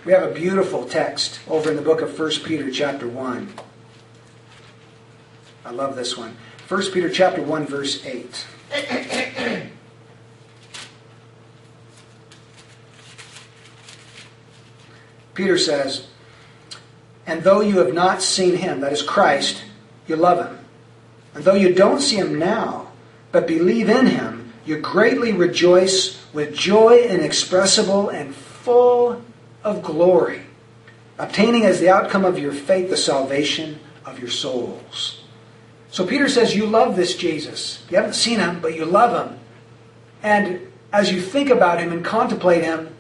Speaker 2: We have a beautiful text over in the book of 1 Peter chapter 1. I love this one. 1 Peter chapter 1 verse 8. Peter says, And though you have not seen him, that is Christ, you love him. And though you don't see him now, but believe in him, you greatly rejoice with joy inexpressible and full of glory, obtaining as the outcome of your faith the salvation of your souls. So Peter says, You love this Jesus. You haven't seen him, but you love him. And as you think about him and contemplate him,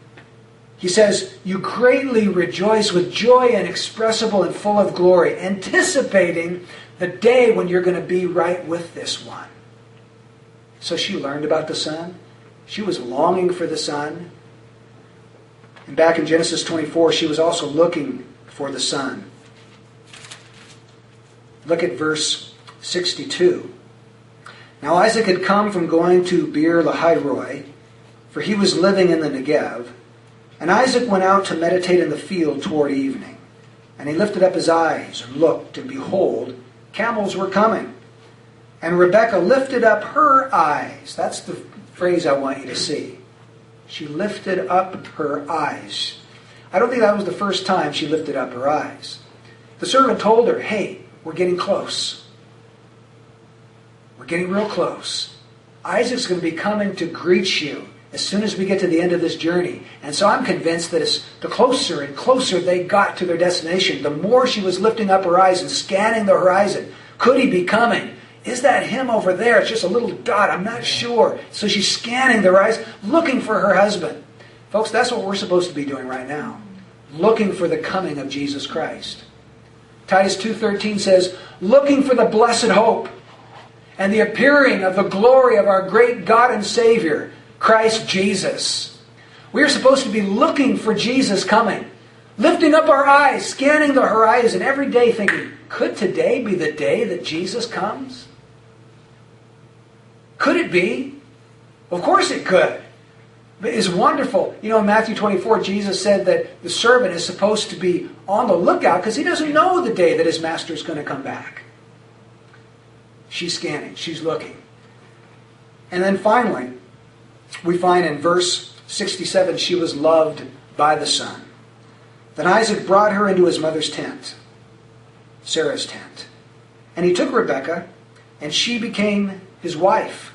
Speaker 2: He says, You greatly rejoice with joy inexpressible and full of glory, anticipating the day when you're going to be right with this one. So she learned about the Son. She was longing for the Son. And back in Genesis 24, she was also looking for the Son. Look at verse 62. Now Isaac had come from going to Beer Lahairoi, for he was living in the Negev. And Isaac went out to meditate in the field toward evening. And he lifted up his eyes and looked, and behold, camels were coming. And Rebekah lifted up her eyes. That's the phrase I want you to see. She lifted up her eyes. I don't think that was the first time she lifted up her eyes. The servant told her, Hey, we're getting close. We're getting real close. Isaac's going to be coming to greet you as soon as we get to the end of this journey. And so I'm convinced that as the closer and closer they got to their destination, the more she was lifting up her eyes and scanning the horizon. Could he be coming? Is that him over there? It's just a little dot. I'm not sure. So she's scanning the horizon, looking for her husband. Folks, that's what we're supposed to be doing right now. Looking for the coming of Jesus Christ. Titus 2:13 says, "Looking for the blessed hope and the appearing of the glory of our great God and Savior, Christ Jesus." We are supposed to be looking for Jesus coming, lifting up our eyes, scanning the horizon every day thinking, could today be the day that Jesus comes? Could it be? Of course it could. But it's wonderful. You know, in Matthew 24, Jesus said that the servant is supposed to be on the lookout because he doesn't know the day that his master is going to come back. She's scanning, she's looking. And then finally, we find in verse 67 she was loved by the Son. Then Isaac brought her into his mother's tent, Sarah's tent. And he took Rebekah, and she became his wife.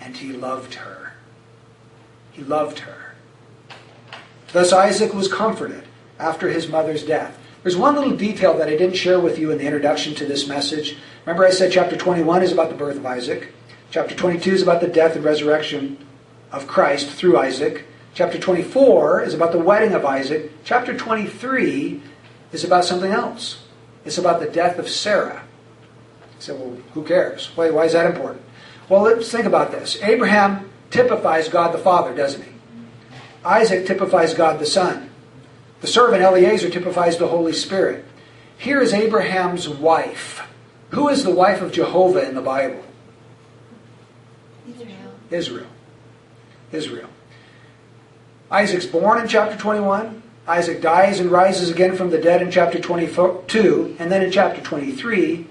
Speaker 2: And he loved her. He loved her. Thus Isaac was comforted after his mother's death. There's one little detail that I didn't share with you in the introduction to this message. Remember, I said chapter 21 is about the birth of Isaac, chapter 22 is about the death and resurrection of Christ through Isaac. Chapter 24 is about the wedding of Isaac. Chapter 23 is about something else. It's about the death of Sarah. Say, well, who cares? Why, why is that important? Well, let's think about this. Abraham typifies God the Father, doesn't he? Isaac typifies God the Son. The servant Eliezer typifies the Holy Spirit. Here is Abraham's wife. Who is the wife of Jehovah in the Bible?
Speaker 1: Israel.
Speaker 2: Israel. Isaac's born in chapter 21. Isaac dies and rises again from the dead in chapter 22. And then in chapter 23,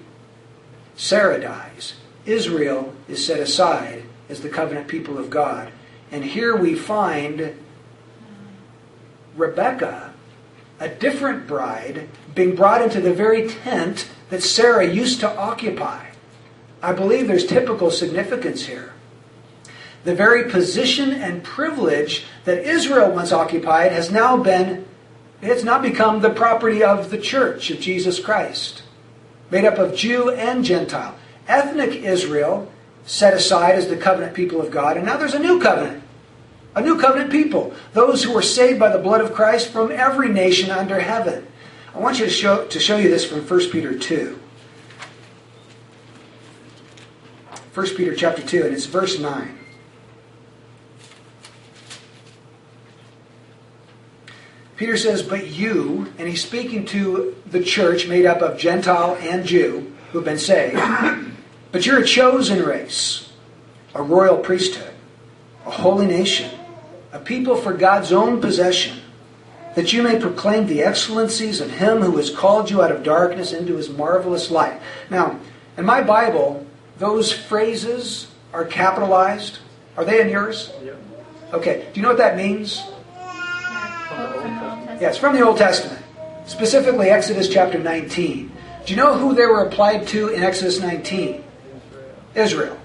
Speaker 2: Sarah dies. Israel is set aside as the covenant people of God. And here we find Rebekah, a different bride, being brought into the very tent that Sarah used to occupy. I believe there's typical significance here. The very position and privilege that Israel once occupied has now been, it's now become the property of the church of Jesus Christ, made up of Jew and Gentile. Ethnic Israel set aside as the covenant people of God, and now there's a new covenant. A new covenant people, those who were saved by the blood of Christ from every nation under heaven. I want you to show, to show you this from 1 Peter 2. 1 Peter chapter 2, and it's verse 9. Peter says, But you, and he's speaking to the church made up of Gentile and Jew who've been saved, but you're a chosen race, a royal priesthood, a holy nation, a people for God's own possession, that you may proclaim the excellencies of him who has called you out of darkness into his marvelous light. Now, in my Bible, those phrases are capitalized. Are they in yours?
Speaker 3: Yep.
Speaker 2: Okay. Do you know what that means? Yes, from the Old Testament, specifically Exodus chapter 19. Do you know who they were applied to in Exodus 19? Israel.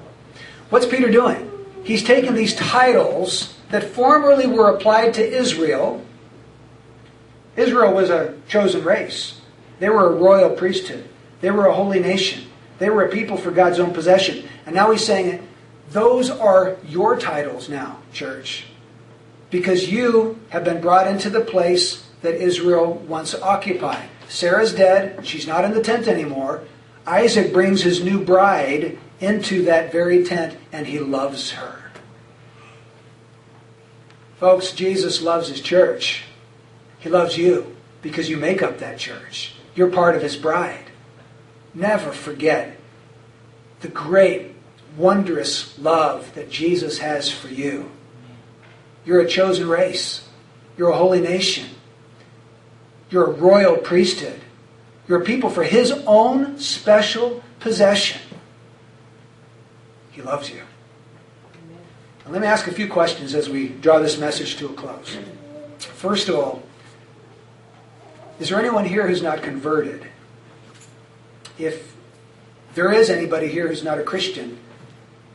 Speaker 2: What's Peter doing? He's taken these titles that formerly were applied to Israel. Israel was a chosen race. They were a royal priesthood. They were a holy nation. They were a people for God's own possession. And now he's saying, those are your titles now, church. Because you have been brought into the place that Israel once occupied. Sarah's dead, she's not in the tent anymore. Isaac brings his new bride into that very tent, and he loves her. Folks, Jesus loves his church. He loves you because you make up that church. You're part of his bride. Never forget the great, wondrous love that Jesus has for you. You're a chosen race. You're a holy nation. You're a royal priesthood. You're a people for his own special possession. He loves you. Let me ask a few questions as we draw this message to a close. First of all, is there anyone here who's not converted? If there is anybody here who's not a Christian,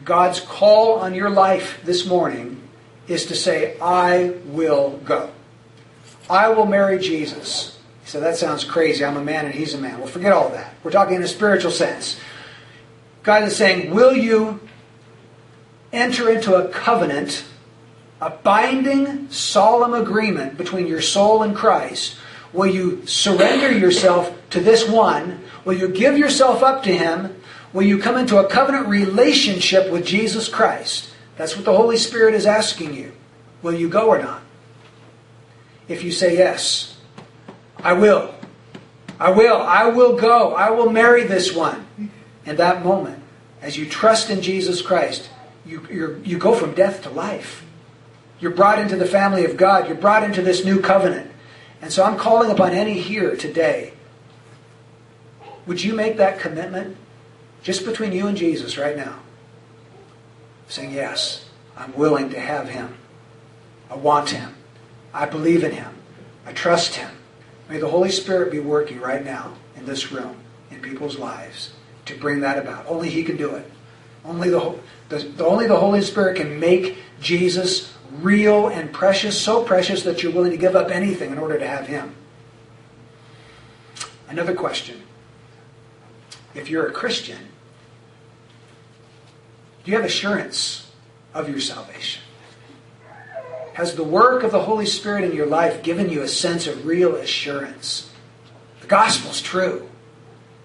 Speaker 2: God's call on your life this morning is to say, I will go. I will marry Jesus. So that sounds crazy. I'm a man and he's a man. Well, forget all that. We're talking in a spiritual sense. God is saying, Will you enter into a covenant, a binding, solemn agreement between your soul and Christ? Will you surrender yourself to this one? Will you give yourself up to him? Will you come into a covenant relationship with Jesus Christ? That's what the Holy Spirit is asking you. Will you go or not? If you say yes, I will. I will. I will go. I will marry this one. In that moment, as you trust in Jesus Christ, you, you go from death to life. You're brought into the family of God. You're brought into this new covenant. And so I'm calling upon any here today. Would you make that commitment just between you and Jesus right now? Saying, Yes, I'm willing to have him. I want him. I believe in him. I trust him. May the Holy Spirit be working right now in this room, in people's lives, to bring that about. Only he can do it. Only the, the, only the Holy Spirit can make Jesus real and precious, so precious that you're willing to give up anything in order to have Him. Another question. If you're a Christian, do you have assurance of your salvation? Has the work of the Holy Spirit in your life given you a sense of real assurance? The gospel's true.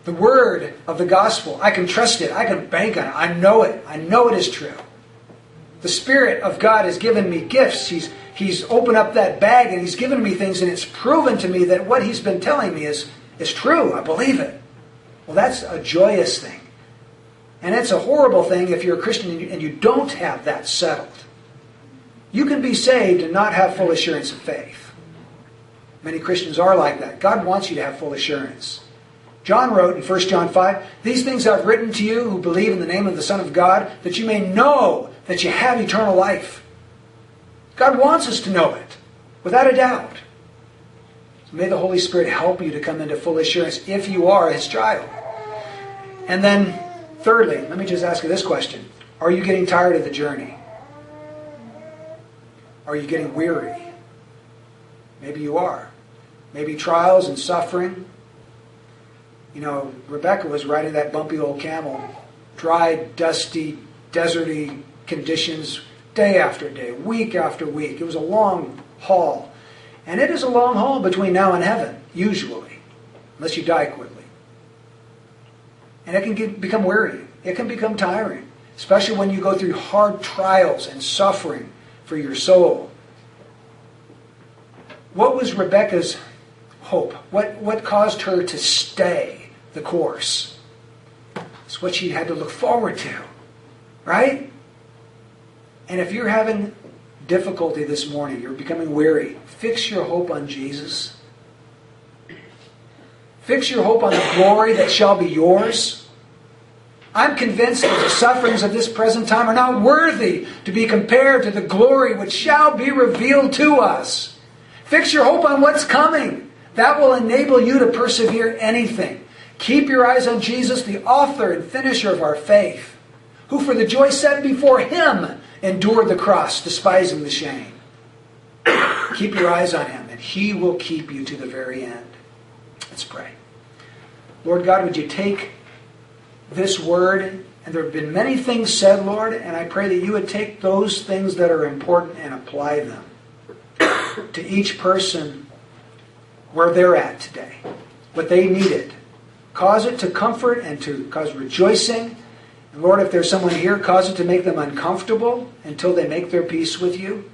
Speaker 2: The word of the gospel, I can trust it. I can bank on it. I know it. I know it is true. The Spirit of God has given me gifts. He's, he's opened up that bag and He's given me things, and it's proven to me that what He's been telling me is, is true. I believe it. Well, that's a joyous thing. And it's a horrible thing if you're a Christian and you, don't have that settled. You can be saved and not have full assurance of faith. Many Christians are like that. God wants you to have full assurance. John wrote in 1 John 5, These things I've written to you who believe in the name of the Son of God, that you may know that you have eternal life. God wants us to know it, without a doubt. So may the Holy Spirit help you to come into full assurance if you are His child. And then, thirdly, let me just ask you this question Are you getting tired of the journey? Are you getting weary? Maybe you are. Maybe trials and suffering you know, Rebekah was riding that bumpy old camel, dry, dusty, deserty conditions, day after day, week after week. It was a long haul. And it is a long haul between now and heaven, usually, unless you die quickly. And it can get, become weary. It can become tiring, especially when you go through hard trials and suffering for your soul. What was Rebekah's hope? What, what caused her to stay? the course. It's what she had to look forward to, right? And if you're having difficulty this morning, you're becoming weary, fix your hope on Jesus. Fix your hope on the glory that shall be yours. I'm convinced that the sufferings of this present time are not worthy to be compared to the glory which shall be revealed to us. Fix your hope on what's coming. That will enable you to persevere anything. Keep your eyes on Jesus, the author and finisher of our faith, who for the joy set before him endured the cross, despising the shame. keep your eyes on him, and he will keep you to the very end. Let's pray. Lord God, would you take this word, and there have been many things said, Lord, and I pray that you would take those things that are important and apply them. to each person where they're at today, what they needed. Cause it to comfort and to cause rejoicing. And Lord, if there's someone here, cause it to make them uncomfortable until they make their peace with you.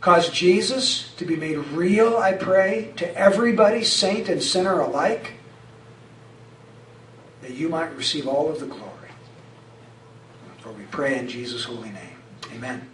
Speaker 2: Cause Jesus to be made real, I pray, to everybody, saint and sinner alike, that you might receive all of the glory. For we pray in Jesus' holy name.
Speaker 4: Amen.